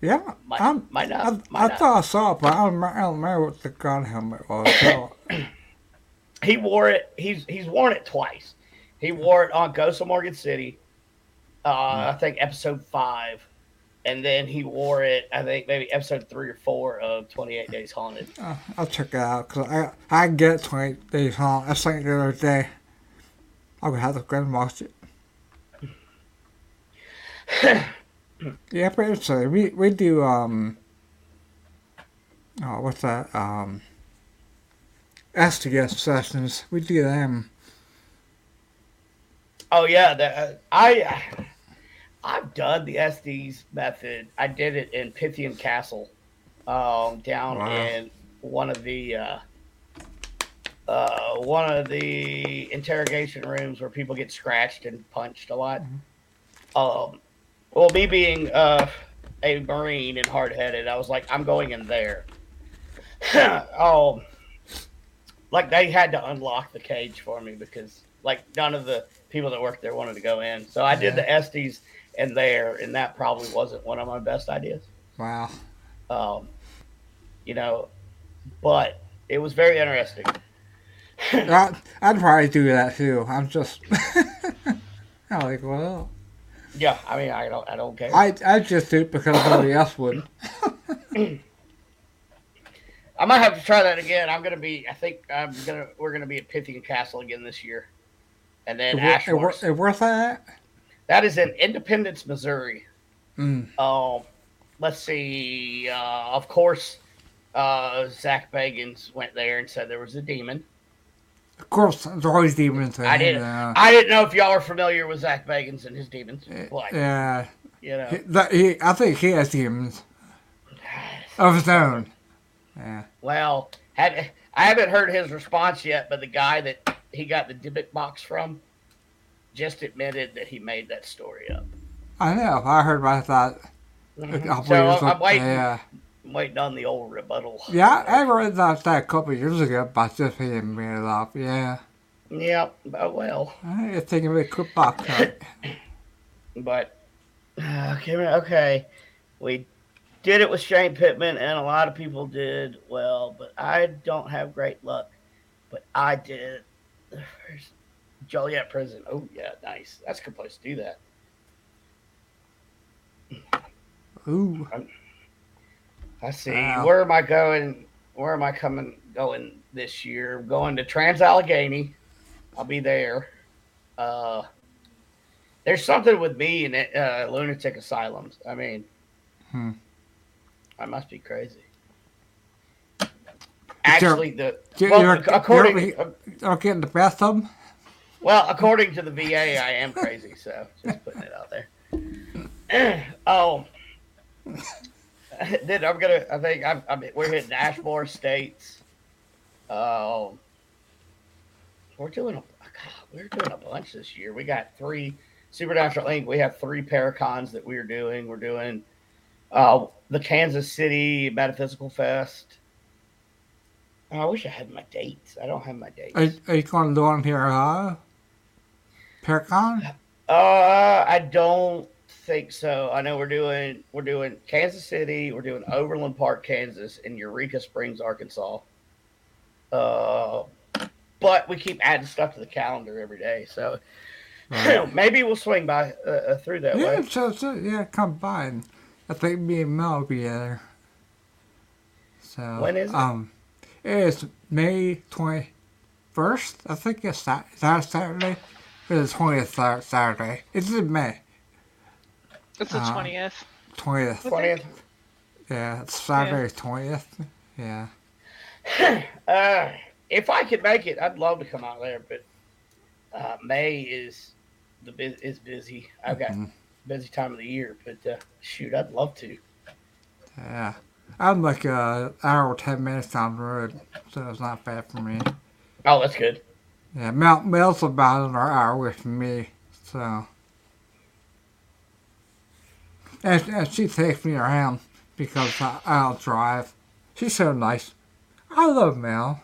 yeah. might, I'm, might not. I, might I not. thought I saw it, but I don't, I don't remember what the god helmet was. So, he wore it. He's he's worn it twice. He wore it on Ghost of Morgan City. Uh, I think episode five, and then he wore it. I think maybe episode three or four of Twenty Eight Days Haunted. uh, I'll check it out because I I get Twenty Eight days Haunted. I sang it the other day. I'm gonna have to go and watch it. yeah, but it's uh, we we do um. Oh, what's that? Um. Estes sessions. We do them. Oh yeah, the, I I've done the Estes method. I did it in Pythian Castle, um, down Wow. in one of the uh, uh, one of the interrogation rooms where people get scratched and punched a lot. Um, well, me being uh, a marine and hard headed, I was like, I'm going in there. um, like they had to unlock the cage for me because like none of the people that worked there wanted to go in. So I did the Estes in there, and that probably wasn't one of my best ideas. Wow. Um, you know, but it was very interesting. I, I'd probably do that too. I'm just. I'm like, well, Yeah, I mean, I don't, I don't care. I I just do it because nobody else would. I might have to try that again. I'm gonna be. I think I'm gonna. We're gonna be at Pythian Castle again this year, and then It, wor- it, Ashworth. wor- it worth that? That is in Independence, Missouri. Mm. Um, let's see. Uh, of course, uh, Zak Bagans went there and said there was a demon. Of course, there's always demons there. I didn't. Yeah. I didn't know if y'all are familiar with Zak Bagans and his demons. Like, yeah. you know, He, that, he, I think he has demons of his own. Yeah. well, had, I haven't heard his response yet, but the guy that he got the Dybbuk box from just admitted that he made that story up. I know. I heard about that. a Mhm. So I'm ago. waiting, Yeah. I'm waiting on the old rebuttal. Yeah, I read that, that a couple of years ago, but just he didn't bring it up. Yeah. Yep. Oh, well, I think it could back up. but Okay, okay. We did it with Shane Pittman, and a lot of people did well, but I don't have great luck. But I did. Joliet Prison? Oh yeah, nice. That's a good place to do that. Ooh. I see. Wow. Where am I going? Where am I coming going this year? I'm going to Trans Allegheny. I'll be there. Uh, there's something with me and uh, lunatic asylums. I mean, Hmm. I must be crazy. Actually, the well, you're- according you're- uh, I'll get in the bathtub. well, according to the VA, I am crazy. So just putting it out there. oh, then I'm gonna. I think I'm. I'm we're hitting Ashmore Estates. Oh, we're doing a. God, we're doing a bunch this year. We got three Supernatural Inc. We have three Paracons that we're doing. We're doing uh, the Kansas City Metaphysical Fest. Oh, I wish I had my dates. I don't have my dates. Are, are you going to do one here, uh, Paracon? Uh, I don't think so. I know we're doing we're doing Kansas City, we're doing Overland Park, Kansas, and Eureka Springs, Arkansas. Uh, but we keep adding stuff to the calendar every day, so Right. maybe we'll swing by uh, uh, through that Yeah, way. so, so, yeah, come by. And I think me and Mel will be there. So When is it? Um, it is May twenty first. I think it's that. Is that Saturday? It's twentieth Saturday. It's in May It's the Uh, twentieth. twentieth. Twentieth. Yeah, it's Saturday twentieth. Yeah. Uh, if I could make it, I'd love to come out there, but uh, May is the bu- is busy. I've got Mhm. busy time of the year, but uh, shoot, I'd love to. Yeah. I'm like uh, hour or ten minutes down the road, so it's not bad for me. Oh, that's good. Yeah, Mel, Mel's about an hour away from me, so. And, and she takes me around because I, I'll drive. She's so nice. I love Mel.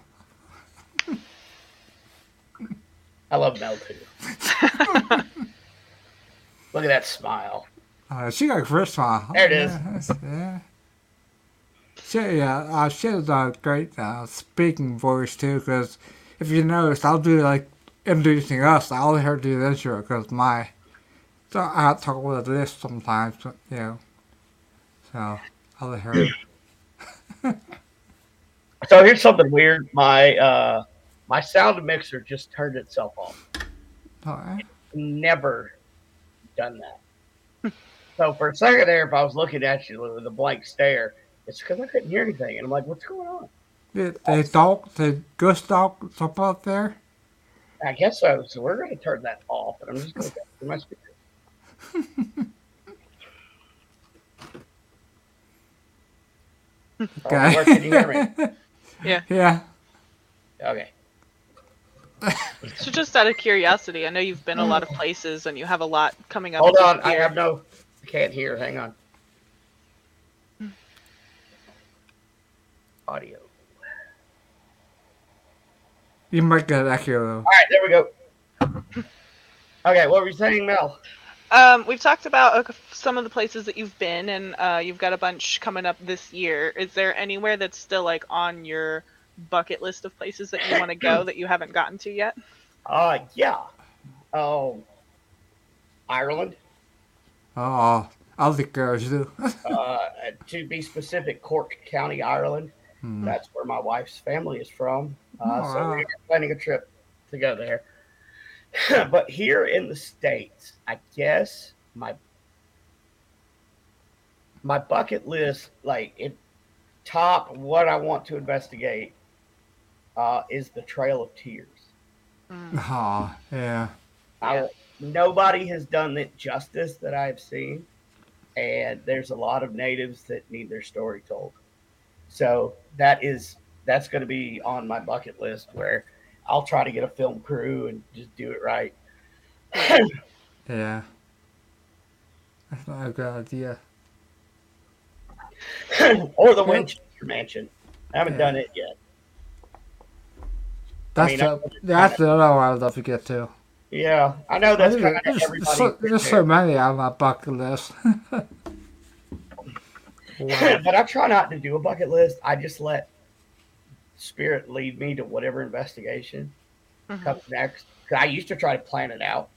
I love Mel too. Look at that smile. Uh, she got a great smile. There it is. Yeah. yeah. Yeah, uh, she has a great uh, speaking voice too. Because if you notice, I'll do like introducing us. I'll let her do the intro because my. So I talk with this sometimes, but, you know. So I'll let her. So here's something weird. My uh, my sound mixer just turned itself off. Oh, eh? Never done that. so for a second there, if I was looking at you with a blank stare, it's because I couldn't hear anything, and I'm like, "What's going on?" They, they dog, the ghost dog up out there. I guess so. So we're going to turn that off, and I'm just going to go through my speaker. Okay. Oh, can you hear me? yeah. Okay. So just out of curiosity, I know you've been a lot of places and you have a lot coming up. Hold on. I have no. I can't hear. Hang on. Audio. You might get an echo though. All right, there we go. Okay, what were you saying, Mel? Um, we've talked about uh, some of the places that you've been, and uh, you've got a bunch coming up this year. Is there anywhere that's still like on your bucket list of places that you want to go that you haven't gotten to yet? Uh, yeah. Oh, Ireland. Oh, I'll think girls do. Uh, to be specific, Cork County, Ireland. Hmm. That's where my wife's family is from. Uh, Oh, so we're planning a trip to go there. but here in the states, I guess my my bucket list, like it top what I want to investigate, uh, is the Trail of Tears. Mm. Oh, yeah. I, nobody has done it justice that I've seen, and there's a lot of natives that need their story told. So that is that's going to be on my bucket list where I'll try to get a film crew and just do it right. Yeah. That's not a good idea. or the Winchester Mansion. I haven't Yeah. done it yet. That's mean, the, I- that's the other one I'd love to get to. Yeah, I know that's kind of there's, everybody. so, there's so many on my bucket list. but I try not to do a bucket list. I just let spirit lead me to whatever investigation Mhm. comes next. 'Cause I used to try to plan it out,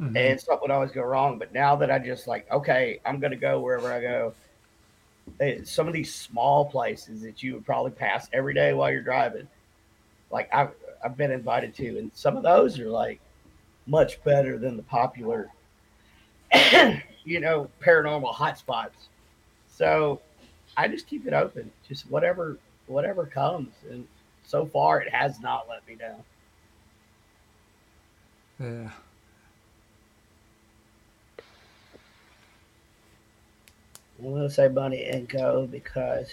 Mhm. and stuff would always go wrong. But now that I just like, okay, I'm gonna go wherever I go. eh, Some of these small places that you would probably pass every day while you're driving, like I've I've been invited to, and some of those are like much better than the popular, you know, paranormal hotspots. So I just keep it open, just whatever whatever comes, and so far it has not let me down. Yeah. I'm gonna say Bunny and go because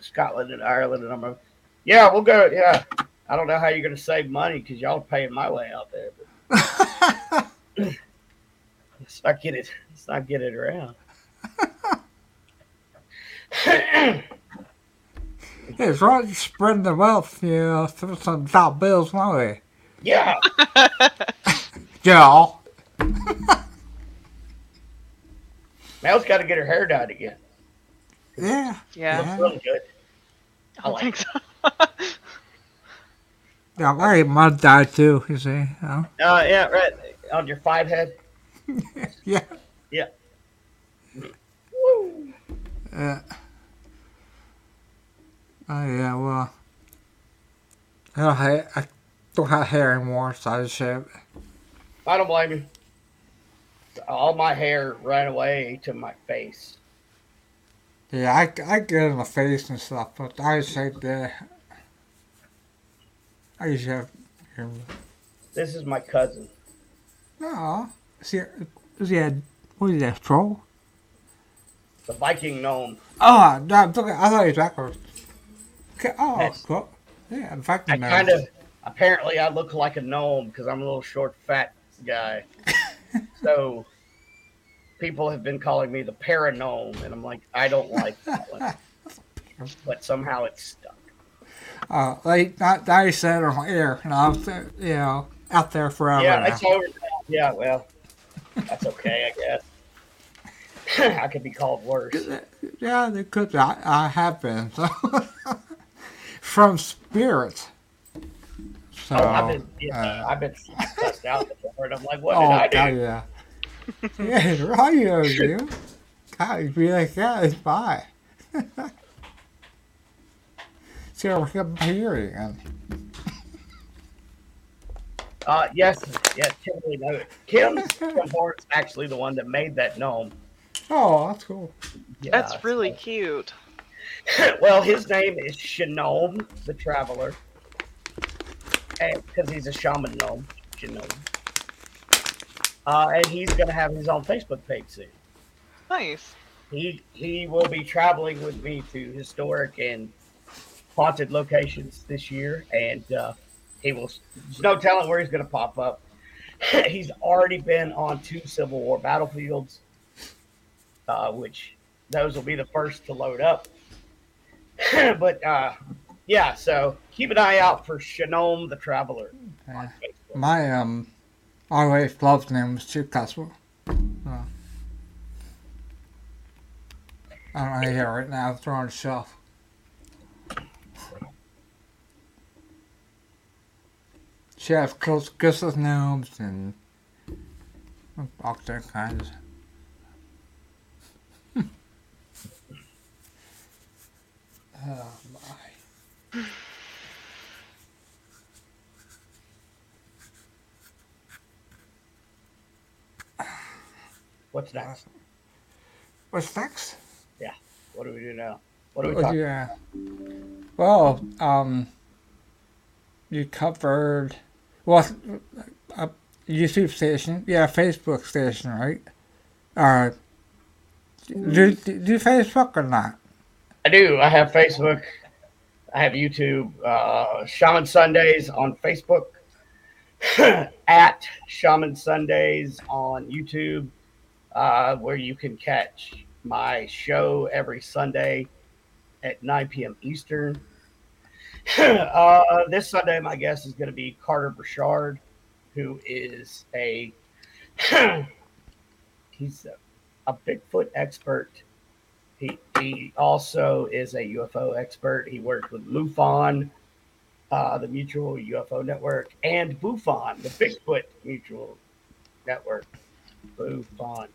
Scotland and Ireland, and I'm gonna, yeah, we'll go. Yeah, I don't know how you're gonna save money because y'all are paying my way out there, but let's not get it. Let's not get it around. it's right, spreading the wealth, you know, through some top bills my way. yeah, Yeah. Mel's got to get her hair dyed again. Yeah. Yeah. Looks really good. I don't like think so. Yeah, my mud died too, you see. You? Uh, yeah, right on your five head. Yeah. Woo. Yeah. Oh yeah, well, I don't have, I don't have hair anymore, so I just shave. it. I don't blame you. All my hair ran away to my face. Yeah, I, I get in the face and stuff, but I just shave the. I just have. Hair. This is my cousin. No, is he? Is he a what is that troll? The Viking gnome. Oh, no, I'm talking, I thought he was backwards. Okay, oh, cool. Yeah, in fact, I kind of apparently I look like a gnome because I'm a little short, fat guy. so people have been calling me the paragnome, and I'm like, I don't like that one. But somehow it's stuck. Uh, like not now you said on air, and I was, uh, you know, out there forever. yeah, now. it's over. now. Yeah, well, that's okay, I guess. I could be called worse. Yeah, they could. I, I have been. So. From spirit. So. Oh, I've been, yeah, uh, I've been cussed out before, and I'm like, what oh, did I do? God, yeah. yeah, right, you, you. God, you'd be like, yeah, it's bye. See, I'm hearing. And, Uh, yes, yes, Kimberly knows it. Kim, Kim Horn's actually the one that made that gnome. Oh, that's cool. Yeah, That's really so- cute. well, his name is Shanome the Traveler, because he's a shaman gnome, Shanome. Uh, and he's going to have his own Facebook page soon. Nice. He he will be traveling with me to historic and haunted locations this year, and uh, he will. There's no telling where he's going to pop up. he's already been on two Civil War battlefields, uh, which those will be the first to load up. but uh, yeah, so keep an eye out for Shanome the Traveler. My, um, our wife loves name was Chip Castle. So. I don't know here right now, it's on the shelf. She has close kisses gnomes and all that kinds. Oh my. What's next? What's next? Yeah. What do we do now? What do we talk? yeah. Well, um, you covered well a YouTube station, yeah, Facebook station, right? Uh, do, do, do Facebook or not? I do. I have Facebook. I have YouTube. Uh, Shaman Sundays on Facebook. at Shaman Sundays on YouTube, uh, where you can catch my show every Sunday at 9 p.m. Eastern. uh, this Sunday, my guest is going to be Carter Burchard. who is a he's a, a Bigfoot expert. He he also is a UFO expert. He worked with MUFON, uh, the Mutual UFO Network, and BUFON, the Bigfoot Mutual Network. BUFON,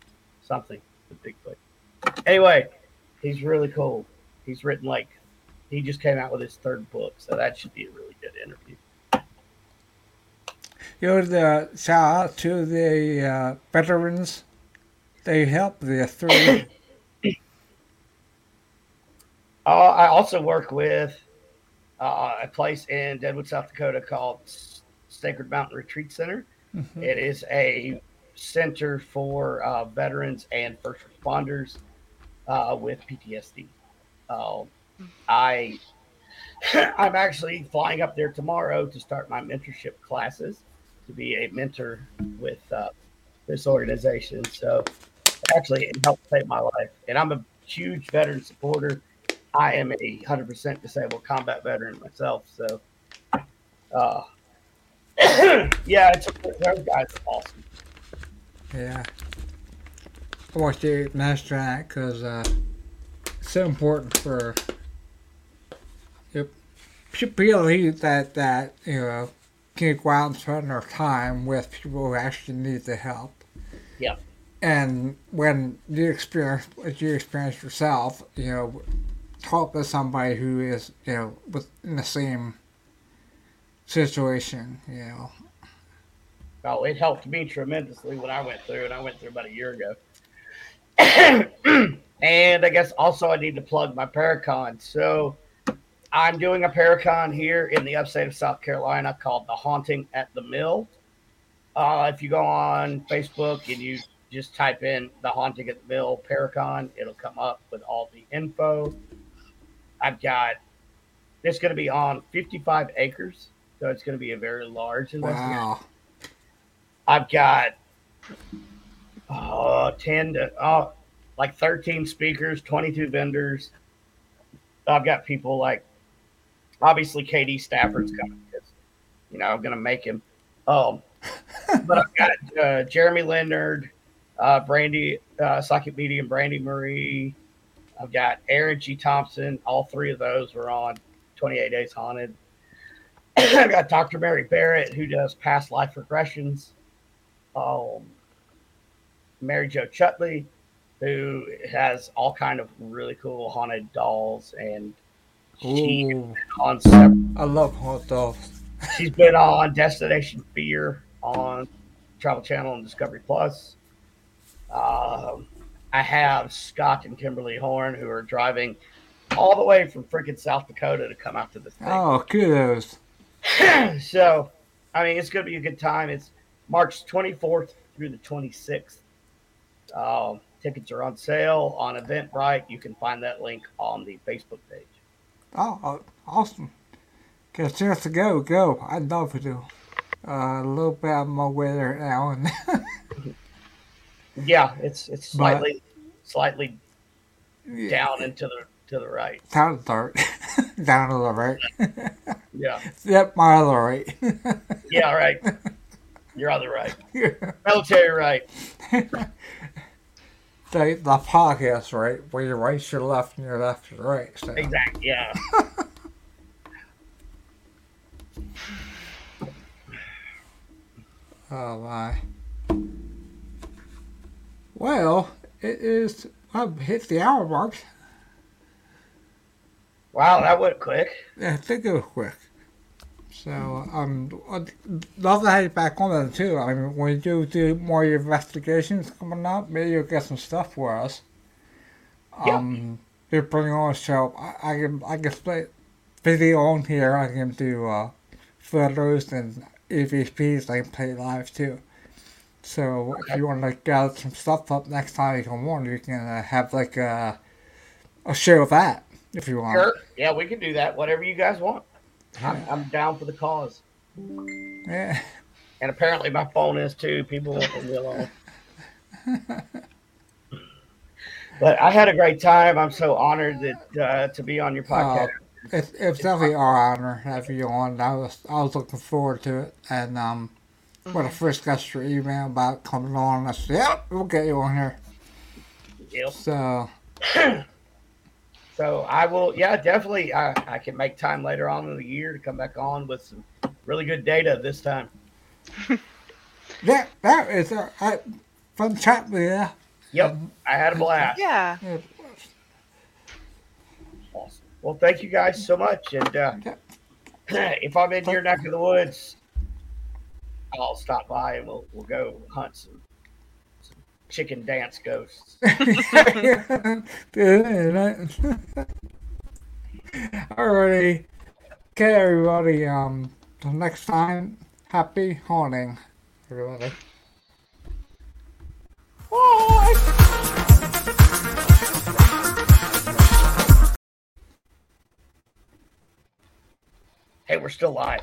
something, the Bigfoot. Anyway, he's really cool. He's written like he just came out with his third book, so that should be a really good interview. You know, the shout out to the uh, veterans. They help the three. Uh, I also work with uh, a place in Deadwood, South Dakota called Sacred Mountain Retreat Center. Mhm. It is a center for uh, veterans and first responders uh, with PTSD. Uh, I I'm actually flying up there tomorrow to start my mentorship classes to be a mentor with uh, this organization. So actually, it helped save my life, and I'm a huge veteran supporter. I am a 100% disabled combat veteran myself, so uh, yeah, it's those guys are awesome. Yeah. I want you to master that because uh, it's so important for yep, people that, that, you know, can go out and spend their time with people who actually need the help. Yeah. And when you experience what you experience yourself, you know, talk to somebody who is, you know, with in the same situation, you know. Oh, it helped me tremendously when I went through, and I went through about a year ago. and I guess also I need to plug my Paracon. So I'm doing a Paracon here in the upstate of South Carolina called The Haunting at the Mill. Uh, if you go on Facebook and you just type in The Haunting at the Mill Paracon, it'll come up with all the info. I've got it's going to be on 55 acres, so it's going to be a very large investment. Wow. I've got uh, 10 to uh, like 13 speakers, 22 vendors. I've got people like obviously KD Stafford's coming because you know I'm going to make him. Um, but I've got uh, Jeremy Leonard, uh, Brandy, uh, Media, Medium, Brandy Marie. I've got Aaron G. Thompson. All three of those were on 28 Days Haunted. I've got Dr. Mary Barrett, who does past life regressions. Um, Mary Jo Chutley, who has all kind of really cool haunted dolls, and she on several I love haunted dolls. She's been on Destination Fear on Travel Channel and Discovery Plus. Um, I have Scott and Kimberly Horn who are driving all the way from freaking South Dakota to come out to this thing. Oh, kudos. so, I mean, it's going to be a good time. It's March 24th through the 26th. Um, tickets are on sale on Eventbrite. You can find that link on the Facebook page. Oh, oh, awesome. Get a chance to go, go. I'd love to. Uh, a little bit of my weather now. And Yeah, it's it's slightly slightly yeah, down and to the to the right. Down to the right. Down to the right. Yeah. yep, my other right. Yeah, right. You're on the right. Military right. the, the podcast right, where your right's your left and your left your right. So. Exactly. Yeah. Oh my. Well, it is. I've hit the hour mark. Wow, that went quick. Yeah, I think it was quick. So, um, I'd love to have you back on that too. I mean, when you do do more investigations coming up, maybe you'll get some stuff for us. Um, you bring on a show. I, I can I can play video on here. I can do uh, photos and EVPs. I can play live too. So if you want to gather some stuff up next time you come on, you can uh, have like a a show of that if you want. Sure. Yeah, we can do that. Whatever you guys want. I'm, I'm down for the cause. Yeah. And apparently my phone is too. People won't leave me alone. but I had a great time. I'm so honored that uh, to be on your podcast. It's, it's definitely our honor to have you on. I was I was looking forward to it, and um, when I first got your email about coming on, I said, "Yep, we'll get you on here." Yep. So So I will, yeah, definitely. I, I can make time later on in the year to come back on with some really good data this time. that that is a, a fun chat with you. Yep, I had a blast. Yeah. Yeah. Awesome. Well, thank you guys so much. And uh, if I'm in your neck of the woods, I'll stop by and we'll we'll go hunt some, some chicken dance ghosts. Alrighty. Okay, everybody. Um, till next time, happy haunting, everybody. Hey, we're still live.